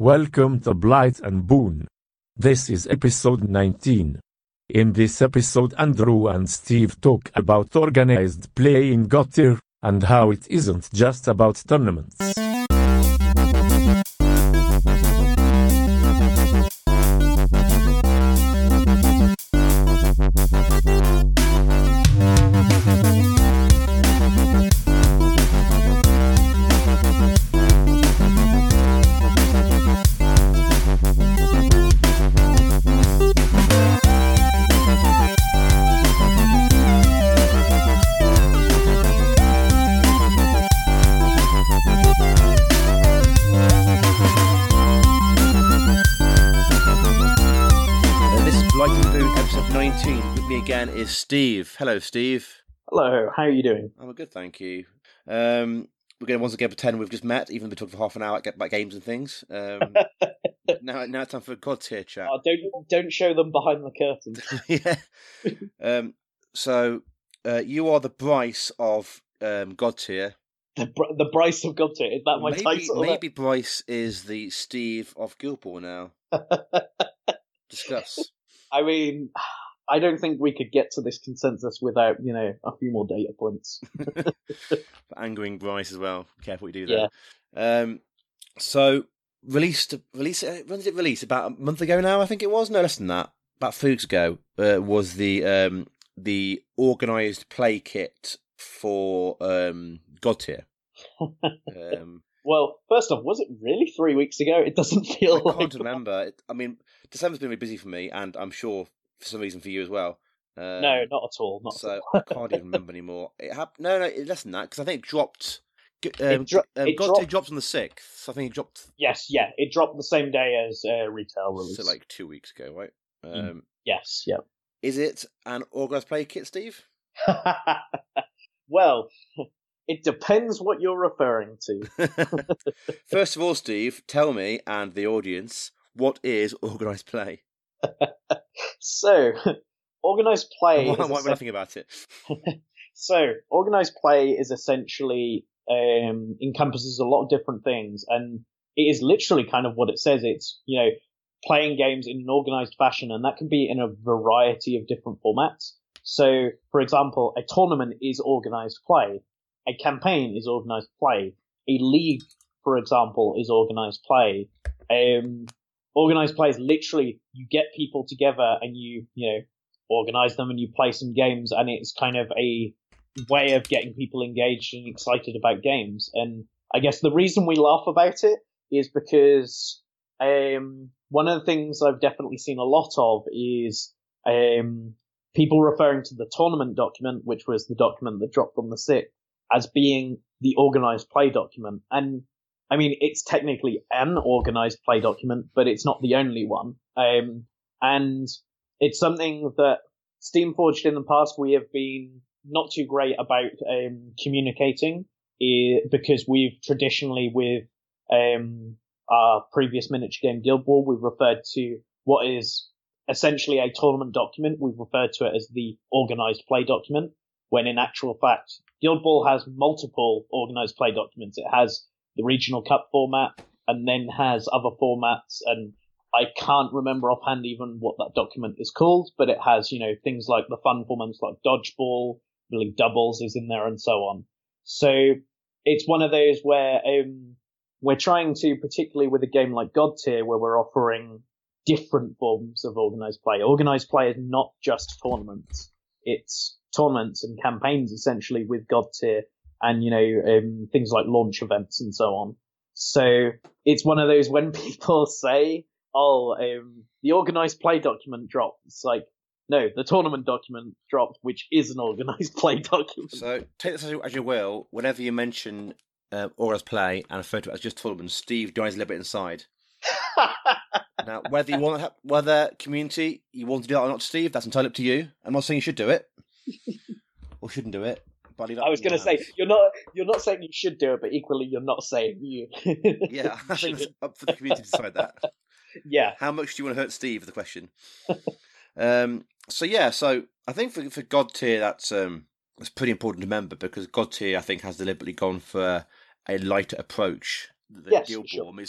Welcome to Blight and Boon. This is episode 19. In this episode, Andrew and Steve talk about organized play in Godtear and how it isn't just about tournaments. Steve. Hello, Steve. Hello, how are you doing? I'm good, thank you. Um, we're going to once again pretend we've just met, even though we talked for half an hour about games and things. Um, now, now it's time for a Godtear chat. Oh, don't don't show them behind the curtain. yeah. Um, so, uh, you are the Bryce of um, Godtear. The, Br- the Bryce of Godtear. Is that my maybe, title? maybe Bryce is the Steve of Ball now. Discuss. I mean, I don't think we could get to this consensus without you know a few more data points. angering Bryce as well. Careful what you do there. Um, so released, release. Uh, when did it release? About a month ago now, I think it was. No less than that. About three weeks ago uh, was the um, the organised play kit for um, Godtear. Um, well, first off, was it really three weeks ago? It doesn't feel I like can't remember. I mean, December's been really busy for me, and I'm sure for some reason for you as well. Um, No, not at all. Not so I can't even remember anymore. It hap- no, no, less than that because I think it dropped. Um, dro- um, it God dropped- tier dropped on the sixth. I think it dropped yes, yeah, it dropped the same day as uh, retail release. so like two weeks ago, right? Mm. Um, yes, yeah. is it an organised play kit, Steve? well, it depends what you're referring to. First of all, Steve, tell me and the audience what is organised play. So, organized play. Why, why am I about it? So, organized play is essentially um, encompasses a lot of different things, and it is literally kind of what it says. It's you know playing games in an organized fashion, and that can be in a variety of different formats. So, for example, a tournament is organized play, a campaign is organized play, a league, for example, is organized play. Um, organized play is literally you get people together and you you know organize them and you play some games, and it's kind of a way of getting people engaged and excited about games. And I guess the reason we laugh about it is because um, one of the things I've definitely seen a lot of is um, people referring to the tournament document, which was the document that dropped on the 6th, as being the organized play document. And I mean, it's technically an organized play document, but it's not the only one. Um, and it's something that Steamforged in the past we have been not too great about um, communicating eh, because we've traditionally with um, our previous miniature game Guild Ball we've referred to what is essentially a tournament document. We've referred to it as the organized play document when in actual fact Guild Ball has multiple organized play documents. It has the regional cup format and then has other formats and I can't remember offhand even what that document is called, but it has, you know, things like the fun formats like dodgeball, believe doubles is in there and so on. So it's one of those where um, we're trying to, particularly with a game like Godtear, where we're offering different forms of organized play. Organized play is not just tournaments; it's tournaments and campaigns essentially with God Tier, and you know um, things like launch events and so on. So it's one of those when people say, "Oh, um, the organized play document dropped," it's like. No, the tournament document dropped, which is an organized play document. So take this as you, will. Whenever you mention uh, organised play and refer to it as just tournament, Steve dies a little bit inside. Now, whether you want to, whether community you want to do that or not, Steve, that's entirely up to you. I'm not saying you should do it or shouldn't do it. I, leave that I was in going to say you're not you're not saying you should do it, but equally you're not saying you. yeah, I think it's up for the community to decide that. yeah. How much do you want to hurt Steve? The question. um. So yeah. So I think for for Godtear, that's um that's pretty important to remember because Godtear I think has deliberately gone for a lighter approach the yes. Sure. I mean,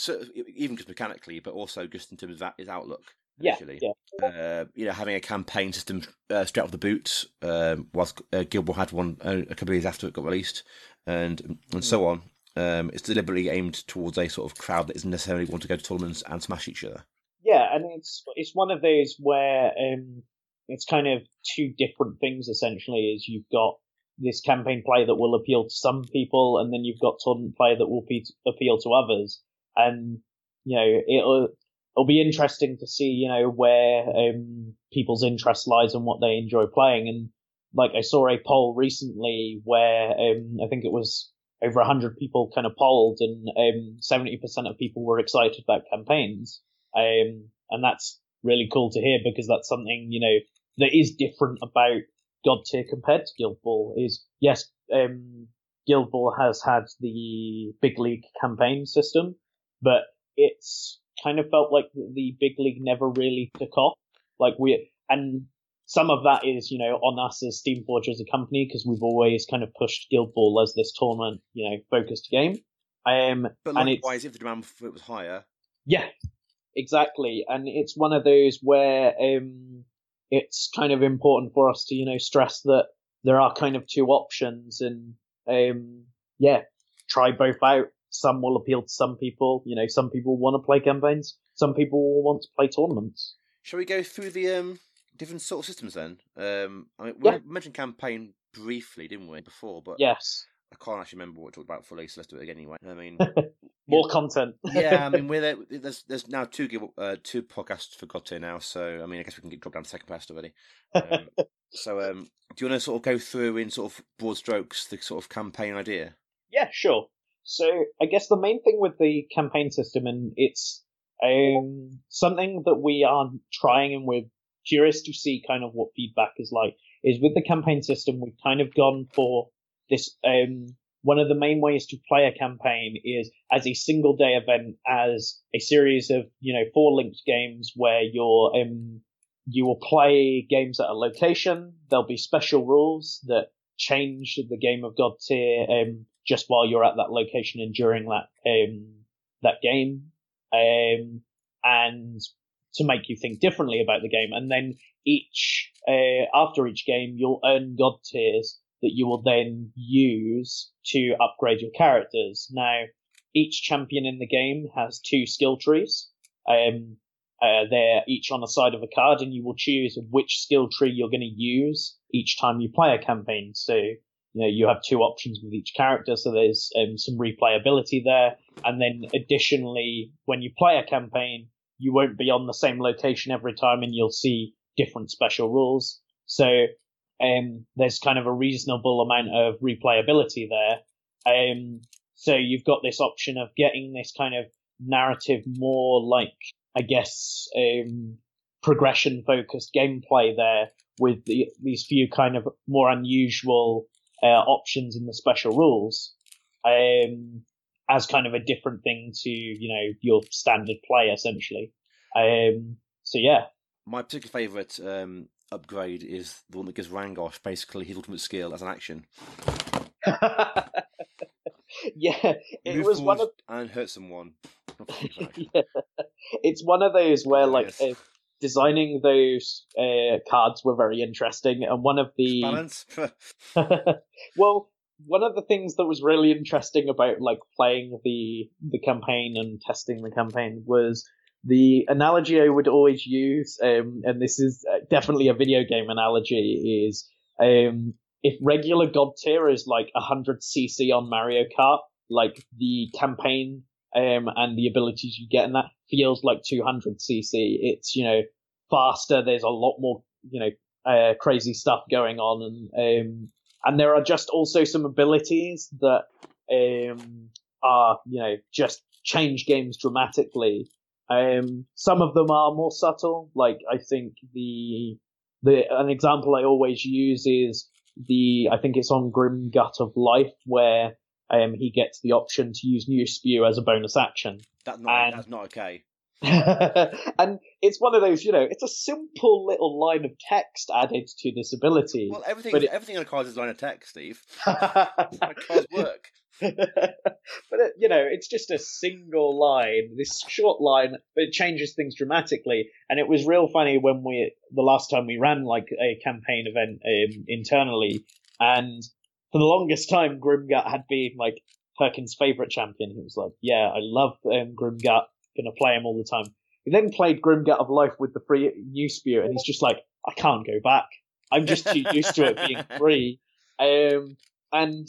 even just mechanically, but also just in terms of that, his outlook. Yeah, yeah. Uh, you know, having a campaign system uh, straight off the boot, um, whilst uh, Ball had one uh, a couple of years after it got released, and and mm. so on. Um, it's deliberately aimed towards a sort of crowd that doesn't necessarily want to go to tournaments and smash each other. Yeah, and it's it's one of those where um, it's kind of two different things essentially. Is you've got this campaign play that will appeal to some people, and then you've got tournament play that will appeal to others. And you know, it'll it'll be interesting to see, you know, where um, people's interest lies and what they enjoy playing. And like I saw a poll recently where um, I think it was over 100 people kind of polled, and um, 70% of people were excited about campaigns. Um, and that's really cool to hear because that's something, you know, that is different about Godtear compared to Guild Ball is yes, um, Guild Ball has had the big league campaign system, but it's kind of felt like the big league never really took off. Like we and some of that is you know on us as Steamforge as a company because we've always kind of pushed Guild Ball as this tournament you know focused game. Um, but likewise, if the demand for it was higher, yeah, exactly, and it's one of those where um, it's kind of important for us to, you know, stress that there are kind of two options and, um, yeah, try both out. Some will appeal to some people. You know, some people want to play campaigns. Some people will want to play tournaments. Shall we go through the um, different sort of systems then? Um, I mean, we yeah. mentioned campaign briefly, didn't we, before? But yes, I can't actually remember what we talked about fully, so let's do it again anyway. I mean, more content. yeah, I mean, we're there, there's there's now two uh, two podcasts for God now, so I mean, I guess we can get dropped down to second past already. Um, so, um, do you want to sort of go through in sort of broad strokes the sort of campaign idea? Yeah, sure. So, I guess the main thing with the campaign system, and it's um, something that we are trying, and we're curious to see kind of what feedback is like, is with the campaign system, we've kind of gone for this um, one of the main ways to play a campaign is as a single day event, as a series of you know four linked games where you're um, you will play games at a location. There'll be special rules that change the game of God tier um, just while you're at that location and during that um, that game, um, and to make you think differently about the game. And then each uh, after each game, you'll earn Godtears that you will then use to upgrade your characters. Now, each champion in the game has two skill trees. Um, uh, they're each on the side of a card, and you will choose which skill tree you're going to use each time you play a campaign. So, you know, you have two options with each character, so there's um, some replayability there. And then additionally, when you play a campaign, you won't be on the same location every time, and you'll see different special rules. So um, there's kind of a reasonable amount of replayability there. Um, so you've got this option of getting this kind of narrative more like, I guess, um, progression focused gameplay there with the, these few kind of more unusual uh, options in the special rules. Um, as kind of a different thing to, you know, your standard play essentially. Um, so yeah. My particular favourite um, upgrade is the one that gives Rangosh basically his ultimate skill as an action. yeah, it Move was one of and hurt someone. yeah. It's one of those where like uh, designing those uh, cards were very interesting, and one of the balance. well, one of the things that was really interesting about like playing the the campaign and testing the campaign was the analogy I would always use, um, and this is uh, definitely a video game analogy, is um, if regular Godtear is like 100 CC on Mario Kart, like the campaign um, and the abilities you get in that feels like 200 CC. It's you know faster. There's a lot more you know uh, crazy stuff going on, and um, and there are just also some abilities that um, are you know just change games dramatically. Um, some of them are more subtle. Like I think the the an example I always use is the I think it's on Grimgut of Life where um, he gets the option to use New Spew as a bonus action. That's not and, that's not okay. and it's one of those, you know, it's a simple little line of text added to this ability. Well, everything, it, everything in a card is a line of text, Steve. cards work. but uh, you know, it's just a single line, this short line, but it changes things dramatically. And it was real funny when we the last time we ran like a campaign event um, internally, and for the longest time, Grimgut had been like Perkins' favorite champion. He was like, "Yeah, I love um, Grimgut, gonna play him all the time." He then played Grimgut of Life with the free new spew, and he's just like, "I can't go back. I'm just too used to it being free." Um, and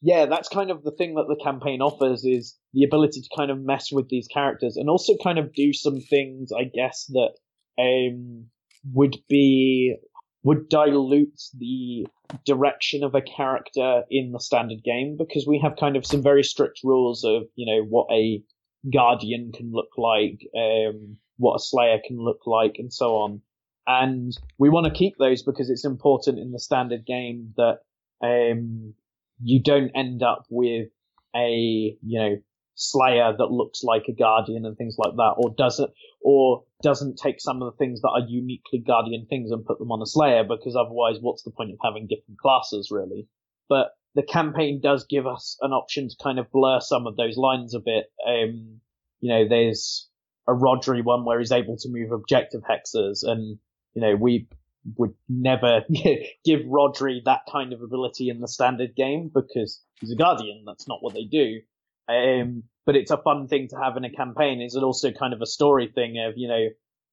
yeah, that's kind of the thing that the campaign offers is the ability to kind of mess with these characters and also kind of do some things, I guess, that um, would be would dilute the direction of a character in the standard game because we have kind of some very strict rules of you know what a guardian can look like, um, what a slayer can look like, and so on. And we want to keep those because it's important in the standard game that um, you don't end up with a you know slayer that looks like a guardian and things like that, or doesn't or doesn't take some of the things that are uniquely guardian things and put them on a slayer because otherwise what's the point of having different classes really? But the campaign does give us an option to kind of blur some of those lines a bit. Um, you know, there's a Rhodri one where he's able to move objective hexes and you know, we would never give Rhodri that kind of ability in the standard game because he's a guardian. That's not what they do. Um, but it's a fun thing to have in a campaign. Is it also kind of a story thing of you know,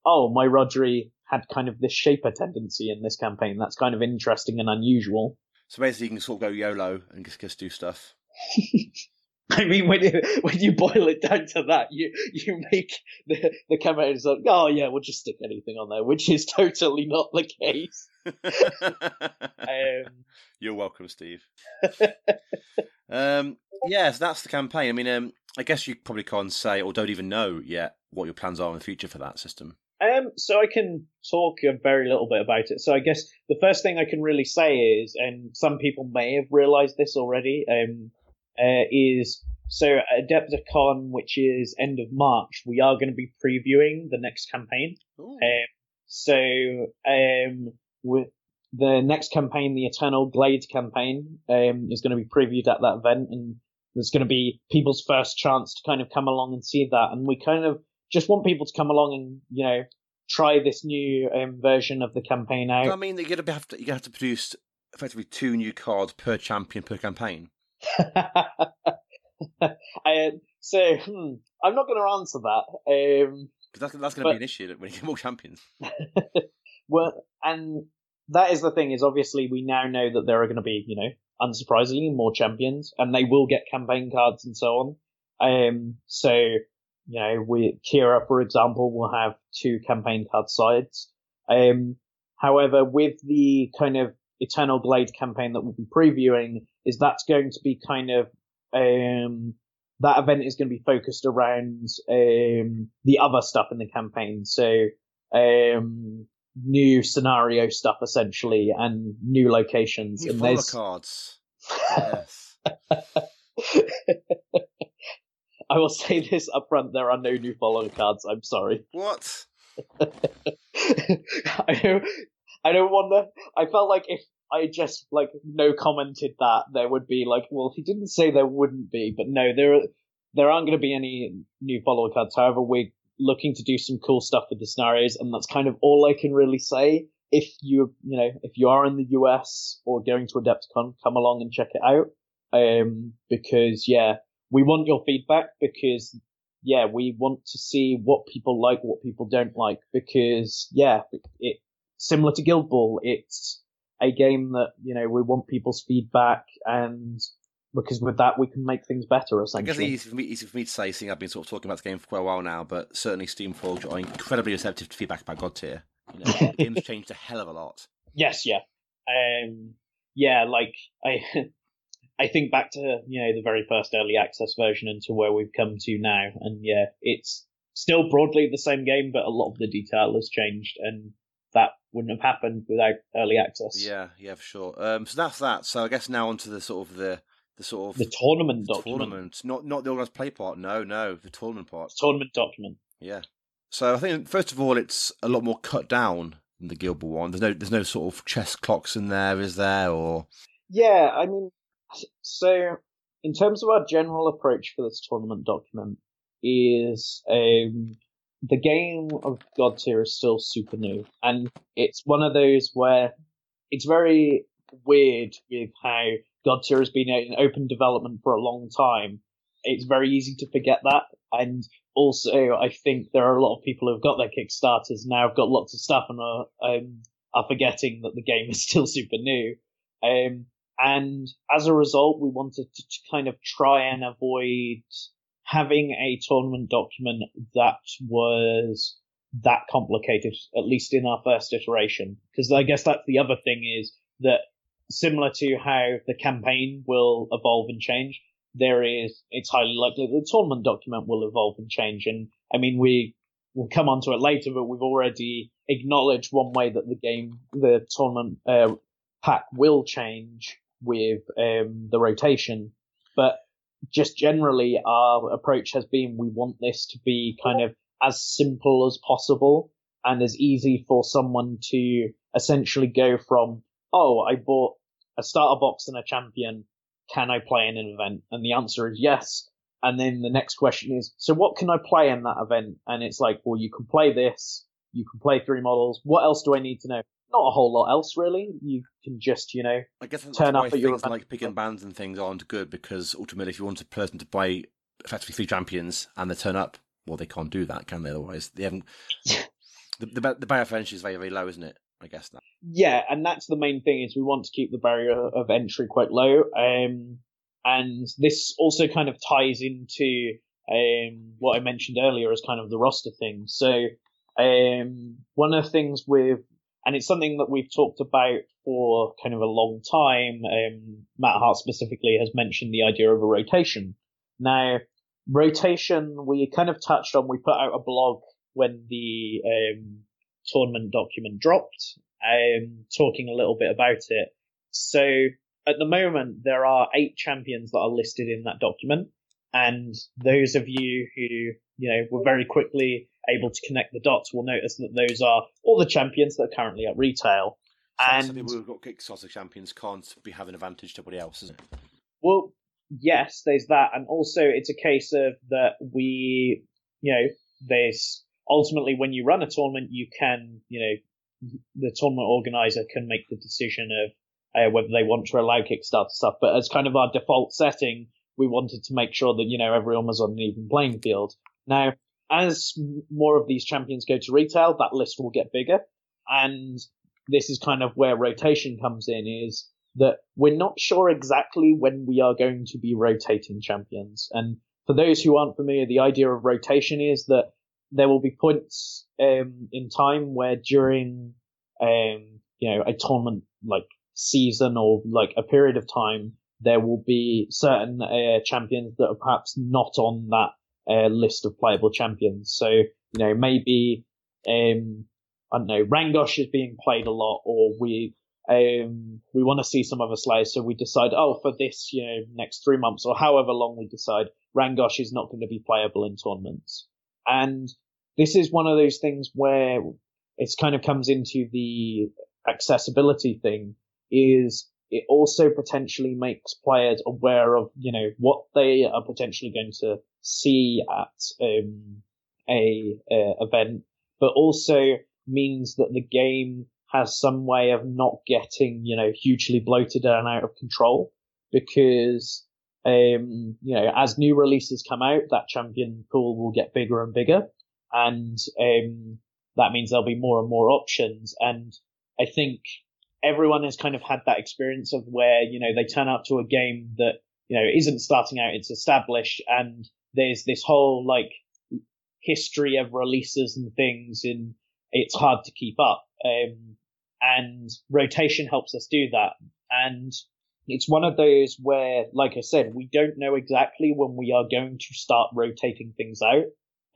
oh my Rhodri had kind of this shaper tendency in this campaign. That's kind of interesting and unusual. So basically, you can sort of go YOLO and just, just do stuff. I mean, when you, when you boil it down to that, you you make the the camera is like, oh yeah, we'll just stick anything on there, which is totally not the case. um, You're welcome, Steve. um, yeah, so that's the campaign. I mean, um, I guess you probably can't say or don't even know yet what your plans are in the future for that system. Um, so I can talk a very little bit about it. So I guess the first thing I can really say is, and some people may have realised this already, um, uh, is so AdeptiCon, which is end of March, we are going to be previewing the next campaign. Um, so um, with the next campaign, the Eternal Glade campaign, um, is going to be previewed at that event, and there's going to be people's first chance to kind of come along and see that. And we kind of just want people to come along and you know try this new um, version of the campaign out. I mean, you're going to have to you have to produce effectively two new cards per champion per campaign. I, so hmm, I'm not going to answer that. Um, because that's, that's going to be an issue when you get more champions. well, and that is the thing is obviously we now know that there are going to be, you know, unsurprisingly more champions, and they will get campaign cards and so on. Um, so you know, we Keera, for example, will have two campaign card sides. Um, however, with the kind of Eternal Glade campaign that we'll be previewing, is that's going to be kind of um, that event is going to be focused around um, the other stuff in the campaign. So um, new scenario stuff essentially, and new locations. New and there's cards. Yes. I will say this up front: there are no new follower cards. I'm sorry. What? I. I don't want to. I felt like if I just like no commented that there would be like, well, he didn't say there wouldn't be, but no, there there aren't going to be any new follower cards. However, we're looking to do some cool stuff with the scenarios, and that's kind of all I can really say. If you you know if you are in the US or going to Adepticon, come along and check it out. Um, because yeah, we want your feedback because yeah, we want to see what people like, what people don't like. Because yeah, it similar to Guild Ball, it's a game that you know we want people's feedback and because with that we can make things better. Essentially, I guess it's easy for me, easy for me to say, seeing I've been sort of talking about the game for quite a while now. But certainly, Steamforged are incredibly receptive to feedback about Godtear. You know, the game's changed a hell of a lot. Yes, yeah, um, yeah. Like I, I think back to you know the very first early access version and to where we've come to now, and yeah, it's still broadly the same game, but a lot of the detail has changed, and that wouldn't have happened without early access. Yeah, yeah, for sure. Um, so that's that. So I guess now onto the sort of the the sort of the tournament document. Tournament, not not the organised play part. No, no, the tournament part. Tournament document. Yeah. So I think first of all, it's a lot more cut down than the Guild Ball one. There's no there's no sort of chess clocks in there, is there? Or yeah, I mean, so in terms of our general approach for this tournament document, is um, the game of Godtear is still super new, and it's one of those where it's very weird with how Godtear has been in open development for a long time. It's very easy to forget that, and also I think there are a lot of people who've got their Kickstarters now, have got lots of stuff, and are um, are forgetting that the game is still super new. Um, and as a result, we wanted to kind of try and avoid having a tournament document that was that complicated, at least in our first iteration. Because I guess that's the other thing is that similar to how the campaign will evolve and change, there is, it's highly likely the tournament document will evolve and change. And I mean, we will come onto it later, but we've already acknowledged one way that the game, the tournament uh, pack will change with um, the rotation. But just generally our approach has been we want this to be kind of as simple as possible and as easy for someone to essentially go from, oh, I bought a starter box and a champion. Can I play in an event? And the answer is yes. And then the next question is, so what can I play in that event? And it's like, well, you can play this. You can play three models. What else do I need to know? Not a whole lot else really. You can just, you know, I guess turn up at your things like picking bands and things aren't good because ultimately, if you want a person to buy effectively three champions and they turn up, well, they can't do that, can they? Otherwise, they haven't. the, the the barrier for entry is very very low, isn't it? I guess that. Yeah, and that's the main thing is we want to keep the barrier of entry quite low. Um, and this also kind of ties into um, what I mentioned earlier as kind of the roster thing. So um, one of the things with and it's something that we've talked about for kind of a long time. Um, Mat Hart specifically has mentioned the idea of a rotation. Now, rotation we kind of touched on. We put out a blog when the um, tournament document dropped, um, talking a little bit about it. So at the moment, there are eight champions that are listed in that document. And those of you who, you know, were very quickly able to connect the dots will notice that those are all the champions that are currently at retail. and people who've got Kickstarter champions can't be having advantage to everybody else, isn't it? Well, yes, there's that, and also it's a case of that we, you know, there's ultimately when you run a tournament, you can, you know, the tournament organizer can make the decision of uh, whether they want to allow Kickstarter stuff. But as kind of our default setting, we wanted to make sure that you know everyone was on an even playing field. Now, as more of these champions go to retail, that list will get bigger. And this is kind of where rotation comes in is that we're not sure exactly when we are going to be rotating champions. And for those who aren't familiar, the idea of rotation is that there will be points um, in time where during um, you know a tournament like season or like a period of time, there will be certain uh, champions that are perhaps not on that list of playable champions. So, you know, maybe, um, I don't know, Rangosh is being played a lot, or we, um, we want to see some other slayers, so we decide, oh, for this, you know, next three months or however long we decide, Rangosh is not going to be playable in tournaments. And this is one of those things where it kind of comes into the accessibility thing is it also potentially makes players aware of, you know, what they are potentially going to see at um, a, a event, but also means that the game has some way of not getting, you know, hugely bloated and out of control because, um, you know, as new releases come out, that champion pool will get bigger and bigger. And, um, that means there'll be more and more options. And I think everyone has kind of had that experience of where, you know, they turn up to a game that, you know, isn't starting out, it's established and there's this whole like history of releases and things and it's hard to keep up. Um, and rotation helps us do that. And it's one of those where, like I said, we don't know exactly when we are going to start rotating things out.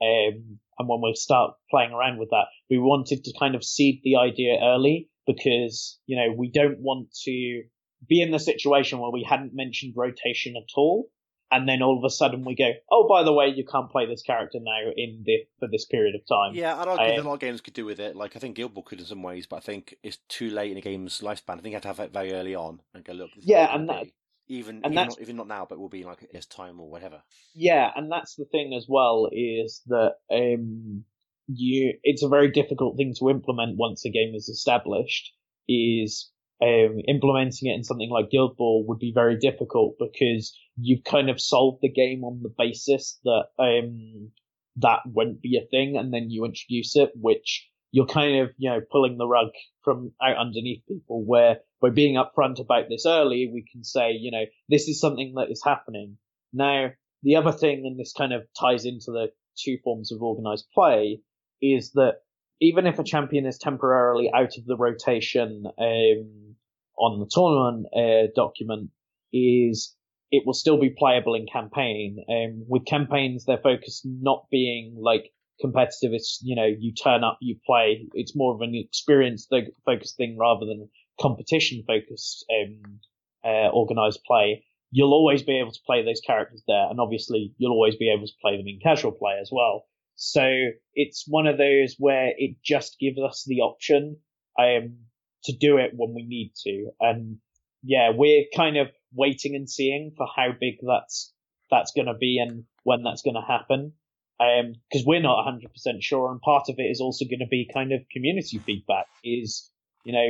Um, and when we start playing around with that, we wanted to kind of seed the idea early because, you know, we don't want to be in the situation where we hadn't mentioned rotation at all. And then all of a sudden we go, oh, by the way, you can't play this character now in the, for this period of time. Yeah, I don't think um, a lot of games could do with it. Like I think Guild Ball could in some ways, but I think it's too late in a game's lifespan. I think you have to have it very early on and go look. Yeah, and that, even and even, not, even not now, but will be like this time or whatever. Yeah, and that's the thing as well is that um, you it's a very difficult thing to implement once a game is established. Is um, implementing it in something like Guild Ball would be very difficult because you've kind of solved the game on the basis that um, that won't be a thing, and then you introduce it, which you're kind of you know pulling the rug from out underneath people. Where by being upfront about this early, we can say you know this is something that is happening now. The other thing, and this kind of ties into the two forms of organized play, is that even if a champion is temporarily out of the rotation um, on the tournament uh, document, is it will still be playable in campaign. Um, with campaigns, they're focused not being like competitive. It's you know you turn up, you play. It's more of an experience focused thing rather than competition focused um, uh, organized play. You'll always be able to play those characters there, and obviously you'll always be able to play them in casual play as well. So it's one of those where it just gives us the option um, to do it when we need to. And yeah, we're kind of waiting and seeing for how big that's that's going to be and when that's going to happen. Because um, we're not 100% sure, and part of it is also going to be kind of community feedback. Is you know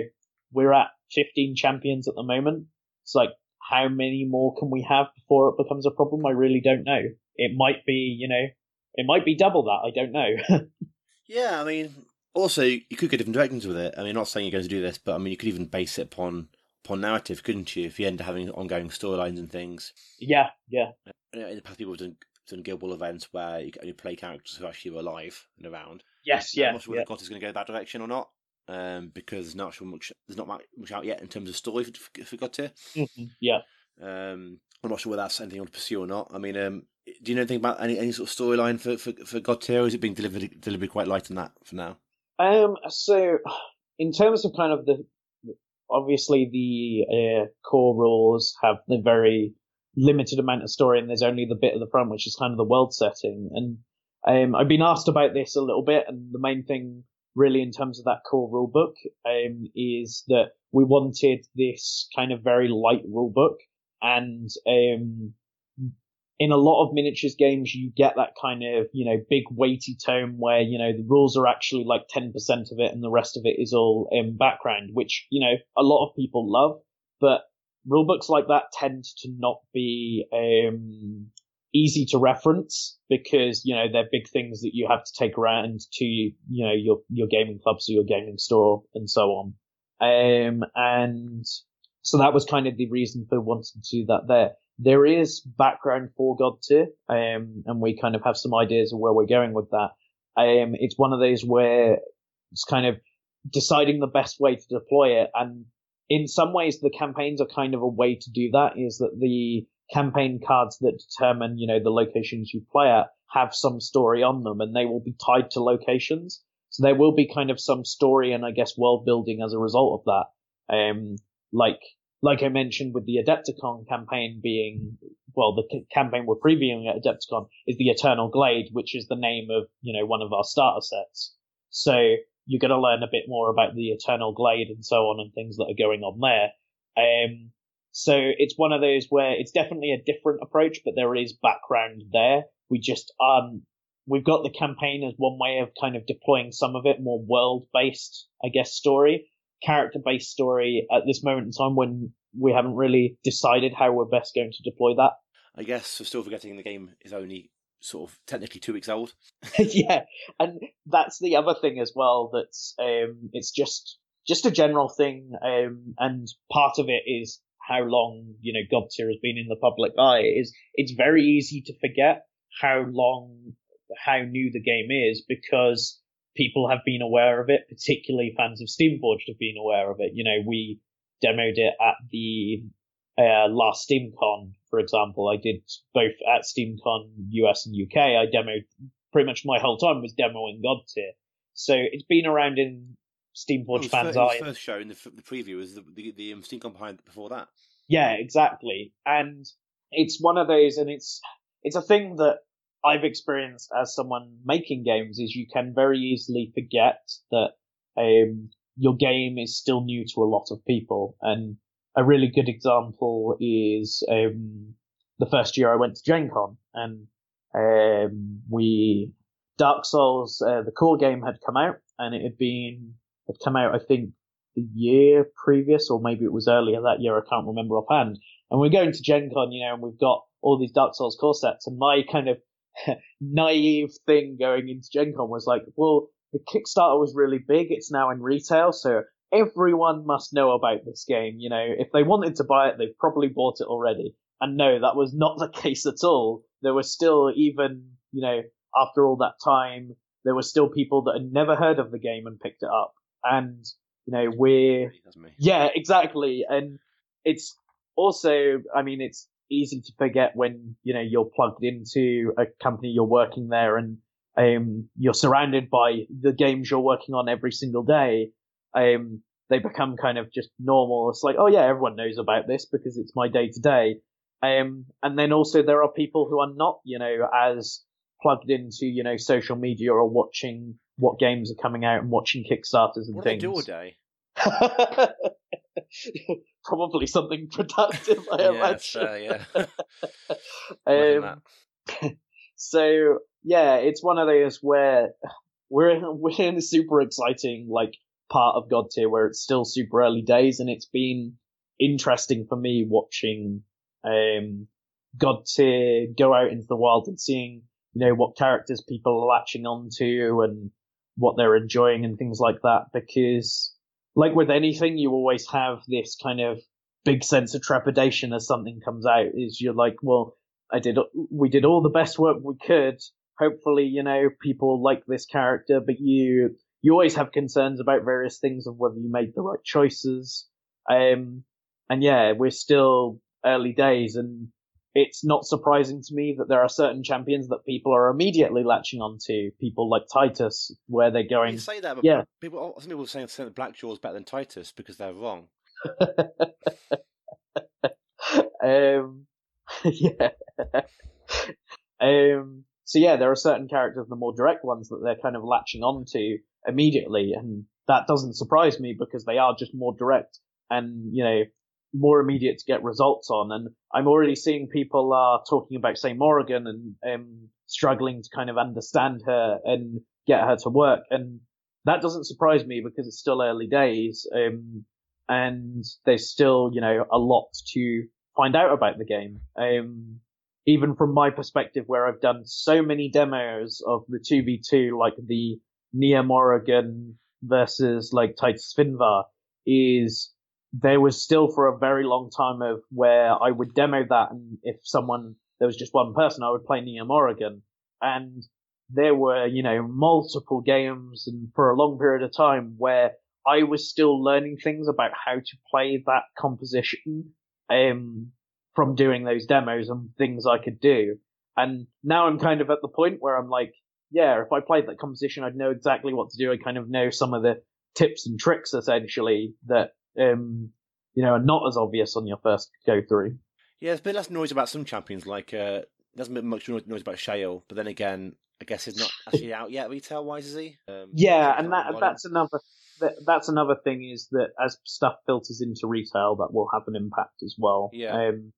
we're at 15 champions at the moment. It's like how many more can we have before it becomes a problem? I really don't know. It might be you know it might be double that. I don't know. yeah, I mean, also you could go different directions with it. I mean, not saying you're going to do this, but I mean, you could even base it upon upon narrative, couldn't you? If you end up having ongoing storylines and things. Yeah, yeah. In the past, people have done, done Guild Ball events where you can only play characters who actually were alive and around. Yes, yeah. I'm not sure yeah. whether God is going to go that direction or not. Um, because not sure much, there's not much out yet in terms of story for, for God mm-hmm. Yeah. Um, I'm not sure whether that's anything you want to pursue or not. I mean, um, do you know anything about any, any sort of storyline for, for, for Godtear, or is it being delivered delivered quite light on that for now? Um, so in terms of kind of the obviously the uh, core rules have the very limited amount of story, and there's only the bit at the front which is kind of the world setting. And um, I've been asked about this a little bit, and the main thing really in terms of that core rule book um, is that we wanted this kind of very light rule book and um, in a lot of miniatures games, you get that kind of, you know, big weighty tone where, you know, the rules are actually like 10% of it and the rest of it is all in background, which, you know, a lot of people love. But rulebooks like that tend to not be, um, easy to reference because, you know, they're big things that you have to take around to, you know, your, your gaming clubs or your gaming store and so on. Um, and so that was kind of the reason for wanting to do that there there is background for Godtear, um, and we kind of have some ideas of where we're going with that. Um, it's one of those where it's kind of deciding the best way to deploy it, and in some ways, the campaigns are kind of a way to do that. Is that the campaign cards that determine, you know, the locations you play at have some story on them, and they will be tied to locations. So there will be kind of some story and I guess world building as a result of that. Um, like like I mentioned with the Adepticon campaign being, well, the c- campaign we're previewing at Adepticon is the Eternal Glade, which is the name of, you know, one of our starter sets. So you're going to learn a bit more about the Eternal Glade and so on and things that are going on there. Um, so it's one of those where it's definitely a different approach, but there is background there. We just, um, we've got the campaign as one way of kind of deploying some of it more world based, I guess, story character based story at this moment in time when we haven't really decided how we're best going to deploy that. I guess we're still forgetting the game is only sort of technically two weeks old. yeah, and that's the other thing as well. That's um, it's just just a general thing, um, and part of it is how long you know Godtear has been in the public eye. It is it's very easy to forget how long how new the game is because people have been aware of it, particularly fans of Steamforged have been aware of it. You know, we demoed it at the uh, last SteamCon, for example. I did both at SteamCon US and UK. I demoed pretty much my whole time was demoing God tier. So it's been around in Steamforged fans' eye. first show in the, the preview was the, the, the um, SteamCon behind before that. Yeah, exactly. And it's one of those, and it's it's a thing that I've experienced as someone making games is you can very easily forget that um, your game is still new to a lot of people. And a really good example is um, the first year I went to Gen Con and um, we Dark Souls, uh, the core game had come out and it had been had come out I think the year previous or maybe it was earlier that year I can't remember offhand. And we're going to Gen Con, you know, and we've got all these Dark Souls core sets and my kind of naive thing going into Gen Con was like, well, the Kickstarter was really big. It's now in retail, so everyone must know about this game. You know, if they wanted to buy it, they've probably bought it already. And no, that was not the case at all. There were still, even, you know, after all that time, there were still people that had never heard of the game and picked it up. And, you know, we're, yeah, exactly. And it's also, I mean, it's easy to forget when, you know, you're plugged into a company, you're working there and, um, you're surrounded by the games you're working on every single day. Um, they become kind of just normal. It's like, oh yeah, everyone knows about this because it's my day to day. Um, and then also there are people who are not, you know, as plugged into, you know, social media or watching what games are coming out and watching Kickstarters and what things. What do they do all day? Probably something productive, I imagine. Uh, yeah. um, so yeah, it's one of those where we're we're in a super exciting like part of Godtear where it's still super early days, and it's been interesting for me watching um, Godtear go out into the world and seeing you know what characters people are latching onto and what they're enjoying and things like that. Because like with anything, you always have this kind of big sense of trepidation as something comes out. Is you're like, well, I did we did all the best work we could. Hopefully, you know, people like this character, but you you always have concerns about various things of whether you made the right choices. Um, and yeah, we're still early days, and it's not surprising to me that there are certain champions that people are immediately latching onto. People like Titus, where they're going. You say that, but yeah. people, some people are saying that Blackjaw's better than Titus because they're wrong. um, yeah. um, so yeah, there are certain characters, the more direct ones, that they're kind of latching onto immediately, and that doesn't surprise me because they are just more direct and you know more immediate to get results on. And I'm already seeing people are talking about, say, Morrigan and um, struggling to kind of understand her and get her to work. And that doesn't surprise me because it's still early days. Um, and there's still, you know, a lot to find out about the game. Um, even from my perspective, where I've done so many demos of the 2v2, like the Nia Morrigan versus like Titus Finvar, is there was still for a very long time of where I would demo that, and if someone there was just one person, I would play Nia Morrigan, and there were you know multiple games, and for a long period of time where I was still learning things about how to play that composition, um, from doing those demos and things I could do. And now I'm kind of at the point where I'm like, yeah, if I played that composition, I'd know exactly what to do. I kind of know some of the tips and tricks essentially that um, you know, are not as obvious on your first go through. Yeah, there's been less noise about some champions, like uh, there's been much noise about Shale, but then again, I guess he's not actually out yet retail wise, is he? Um, yeah, and that that's another that's another thing is that as stuff filters into retail, that will have an impact as well. Yeah. Um,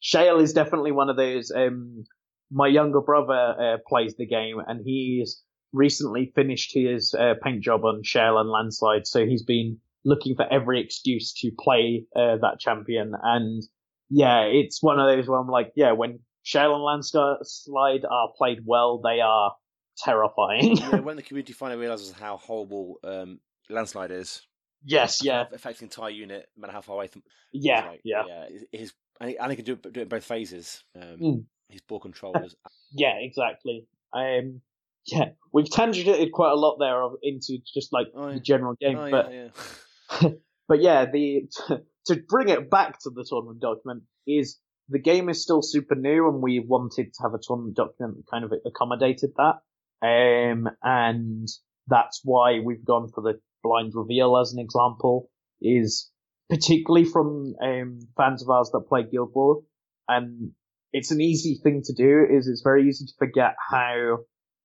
Shale is definitely one of those. Um, my younger brother uh, plays the game, and he's recently finished his uh, paint job on Shale and Landslide, so he's been looking for every excuse to play uh, that champion. And yeah, it's one of those where I'm like, yeah, when Shale and Landslide are played well, they are terrifying. yeah, when the community finally realizes how horrible um, Landslide is. Yes, yeah. Affecting entire unit, no matter how far away from. Yeah, like, yeah. yeah. His, and he can do it, do it in both phases. Um, mm. His ball controllers. yeah, exactly. Um, yeah, we've tangented quite a lot there into just like oh, yeah. the general game, oh, but yeah. but yeah, the to bring it back to the tournament document is the game is still super new, and we wanted to have a tournament document that kind of accommodated that. Um, and that's why we've gone for the blind reveal as an example. Is particularly from um, fans of ours that play Guild Wars, and it's an easy thing to do. Is it's very easy to forget how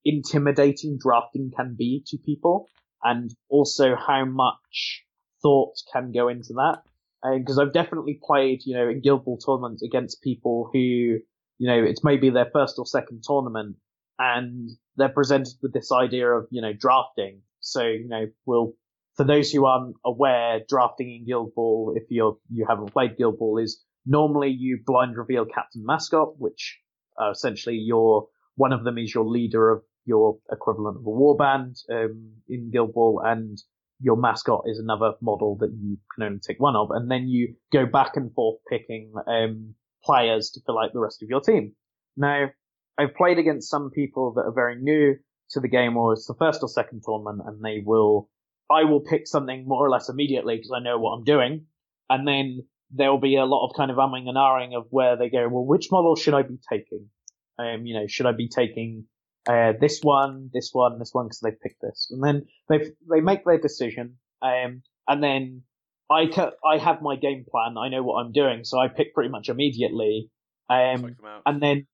intimidating drafting can be to people, and also how much thought can go into that. because I've definitely played, you know, in Guild Ball tournaments against people who, you know, it's maybe their first or second tournament, and they're presented with this idea of, you know, drafting. So, you know, we'll for those who aren't aware, drafting in Guild Ball, if you're you haven't played Guild Ball, is normally you blind reveal captain mascot, which uh, essentially your one of them is your leader of your equivalent of a warband um, in Guild Ball, and your mascot is another model that you can only take one of, and then you go back and forth picking um, players to fill out the rest of your team. Now, I've played against some people that are very new to the game, or it's the first or second tournament, and they will, I will pick something more or less immediately because I know what I'm doing, and then there will be a lot of kind of umming and ahhing of where they go, well, which model should I be taking? Um, you know, should I be taking uh, this one, this one, this one, because they picked this, and then they they make their decision, um, and then I ca- I have my game plan. I know what I'm doing, so I pick pretty much immediately. Um, and then,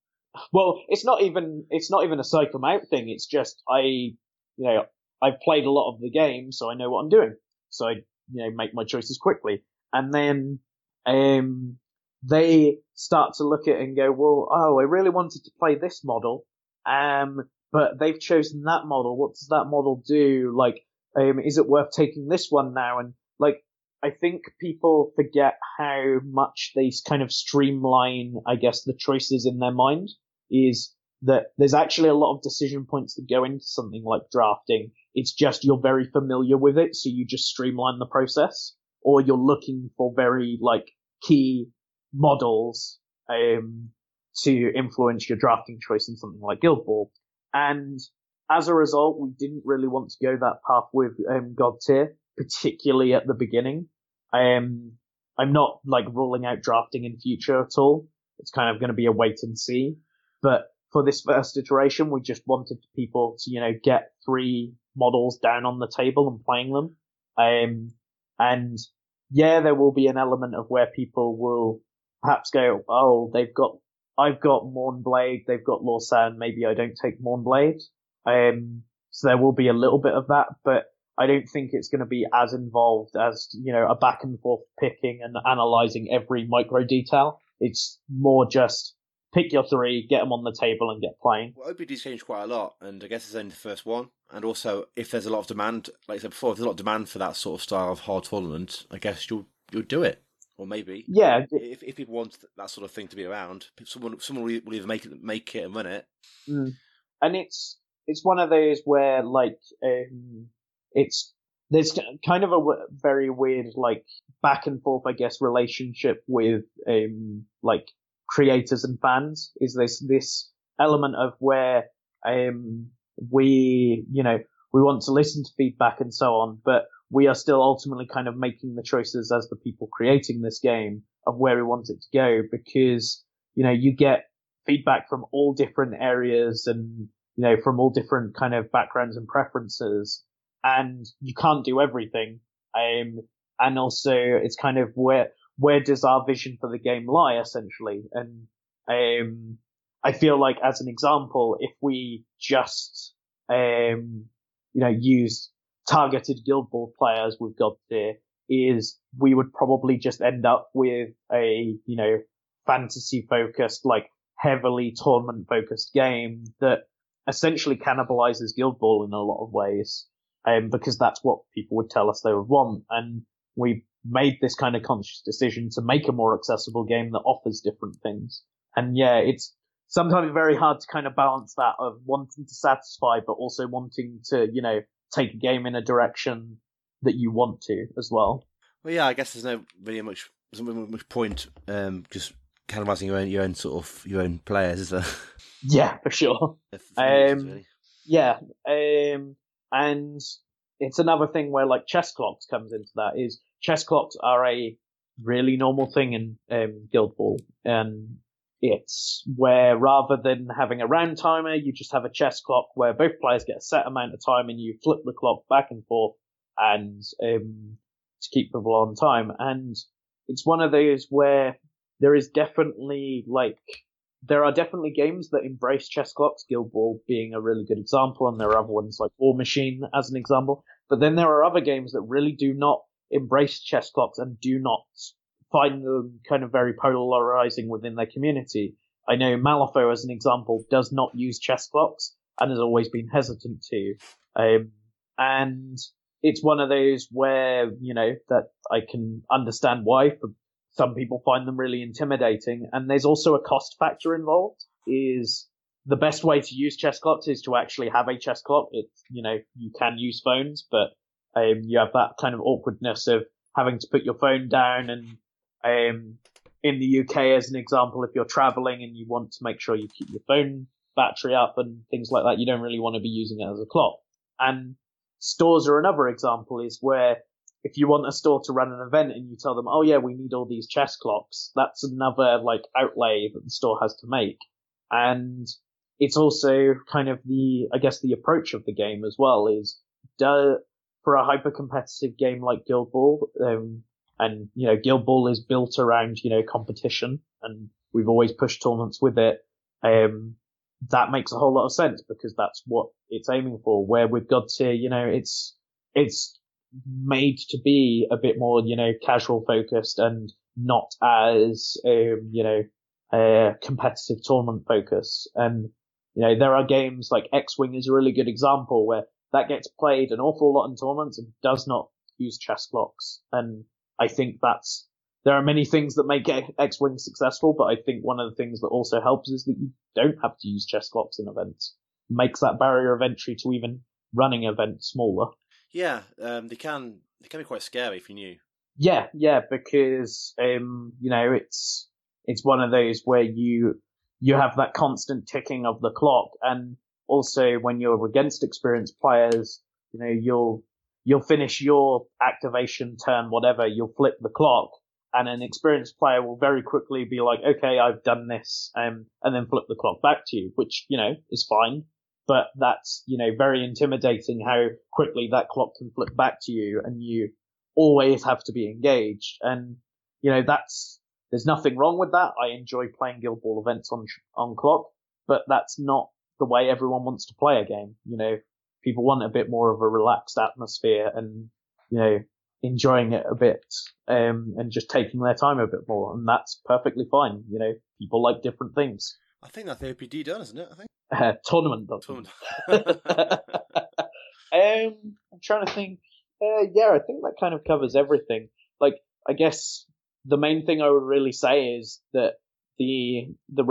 well, it's not even it's not even a cycle out thing. It's just I, you know, I've played a lot of the game, so I know what I'm doing. So I, you know, make my choices quickly, and then, um, they start to look at it and go, well, oh, I really wanted to play this model, um, but they've chosen that model. What does that model do? Like, um, is it worth taking this one now? And like, I think people forget how much they kind of streamline, I guess, the choices in their mind is that there's actually a lot of decision points that go into something like drafting. It's just you're very familiar with it, so you just streamline the process, or you're looking for very like key models um, to influence your drafting choice in something like Guild Ball. And as a result, we didn't really want to go that path with um, God tier, particularly at the beginning. Um, I'm not like ruling out drafting in future at all. It's kind of going to be a wait and see. But for this first iteration, we just wanted people to, you know, get three models down on the table and playing them. Um, and yeah, there will be an element of where people will perhaps go, oh, they've got I've got Mournblade, they've got Lorsan, maybe I don't take Mournblade. Um, so there will be a little bit of that, but I don't think it's going to be as involved as, you know, a back and forth picking and analyzing every micro detail. It's more just pick your three, get them on the table and get playing. Well, OPD's changed quite a lot, and I guess it's only the first one. And also, if there's a lot of demand, like I said before, if there's a lot of demand for that sort of style of hard tournament, I guess you'll you'll do it or maybe yeah. If if people want that sort of thing to be around, someone someone will either make it make it and run it. Mm. And it's it's one of those where like um, it's there's kind of a very weird like back and forth, I guess, relationship with um like creators and fans. Is this this element of where um we you know we want to listen to feedback and so on, but we are still ultimately kind of making the choices as the people creating this game of where we want it to go because, you know, you get feedback from all different areas and, you know, from all different kind of backgrounds and preferences and you can't do everything. Um, and also it's kind of where, where does our vision for the game lie essentially? And, um, I feel like as an example, if we just, um, you know, use targeted Guild Ball players we've got is we would probably just end up with a, you know, fantasy focused, like heavily tournament focused game that essentially cannibalizes Guild Ball in a lot of ways. Um, because that's what people would tell us they would want. And we made this kind of conscious decision to make a more accessible game that offers different things. And yeah, it's sometimes very hard to kind of balance that of wanting to satisfy, but also wanting to, you know, take a game in a direction that you want to as well. Well, yeah, I guess there's no really much there's not much point um, just canvassing your own your own sort of your own players, is there? Yeah, for sure. um. Yeah, um, and it's another thing where like chess clocks comes into that. Is chess clocks are a really normal thing in um, Guild Ball, and it's where rather than having a round timer, you just have a chess clock where both players get a set amount of time and you flip the clock back and forth and um, to keep people on time. And it's one of those where there is definitely like there are definitely games that embrace chess clocks, Guild Ball being a really good example, and there are other ones like Warmachine as an example. But then there are other games that really do not embrace chess clocks and do not find them kind of very polarizing within their community. I know Malifaux, as an example, does not use chess clocks and has always been hesitant to. Um, and it's one of those where, you know, that I can understand why. Some people find them really intimidating. And there's also a cost factor involved is the best way to use chess clocks is to actually have a chess clock. It's, you know, you can use phones, but um, you have that kind of awkwardness of having to put your phone down. And um, in the UK, as an example, if you're traveling and you want to make sure you keep your phone battery up and things like that, you don't really want to be using it as a clock. And stores are another example is where if you want a store to run an event and you tell them, oh yeah, we need all these chess clocks, that's another like outlay that the store has to make. And it's also kind of the, I guess the approach of the game as well is, do, for a hyper competitive game like Guild Ball, um, and, you know, Guild Ball is built around, you know, competition and we've always pushed tournaments with it. Um, that makes a whole lot of sense because that's what it's aiming for. Where with God tier, you know, it's, it's made to be a bit more, you know, casual focused and not as, um, you know, uh, competitive tournament focus. And, you know, there are games like X-Wing is a really good example where that gets played an awful lot in tournaments and does not use chess clocks. And I think that's, there are many things that make X-Wing successful, but I think one of the things that also helps is that you don't have to use chess clocks in events. Makes that barrier of entry to even running events smaller. Yeah, um, they can they can be quite scary if you knew. Yeah, yeah, because um, you know it's it's one of those where you you have that constant ticking of the clock, and also when you're against experienced players, you know you'll you'll finish your activation turn, whatever, you'll flip the clock, and an experienced player will very quickly be like, okay, I've done this, um, and then flip the clock back to you, which you know is fine but that's, you know, very intimidating how quickly that clock can flip back to you and you always have to be engaged. And, you know, that's, there's nothing wrong with that. I enjoy playing Guild Ball events on, on clock, but that's not the way everyone wants to play a game. You know, people want a bit more of a relaxed atmosphere and, you know, enjoying it a bit, um, and just taking their time a bit more. And that's perfectly fine. You know, people like different things. I think that's the OPD done, isn't it? I think uh, tournament Tournament. um, I'm trying to think. Uh, yeah, I think that kind of covers everything. Like, I guess the main thing I would really say is that the the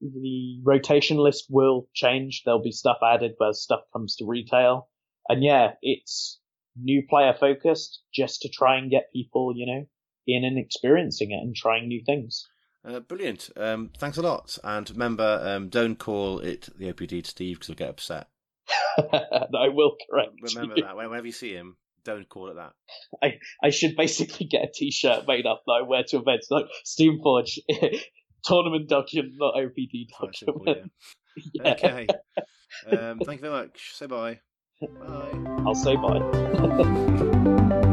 the rotation list will change. There'll be stuff added as stuff comes to retail, and yeah, it's new player focused, just to try and get people, you know, in and experiencing it and trying new things. Uh, brilliant. Um, thanks a lot. And remember, um, don't call it the OPD to Steve because he'll get upset. I will correct. Remember you. that. Whenever you see him, don't call it that. I, I should basically get a t shirt made up that I wear to events like Steamforge tournament document, not OPD document. yeah. Okay. Um, thank you very much. Say bye. Bye. I'll say bye.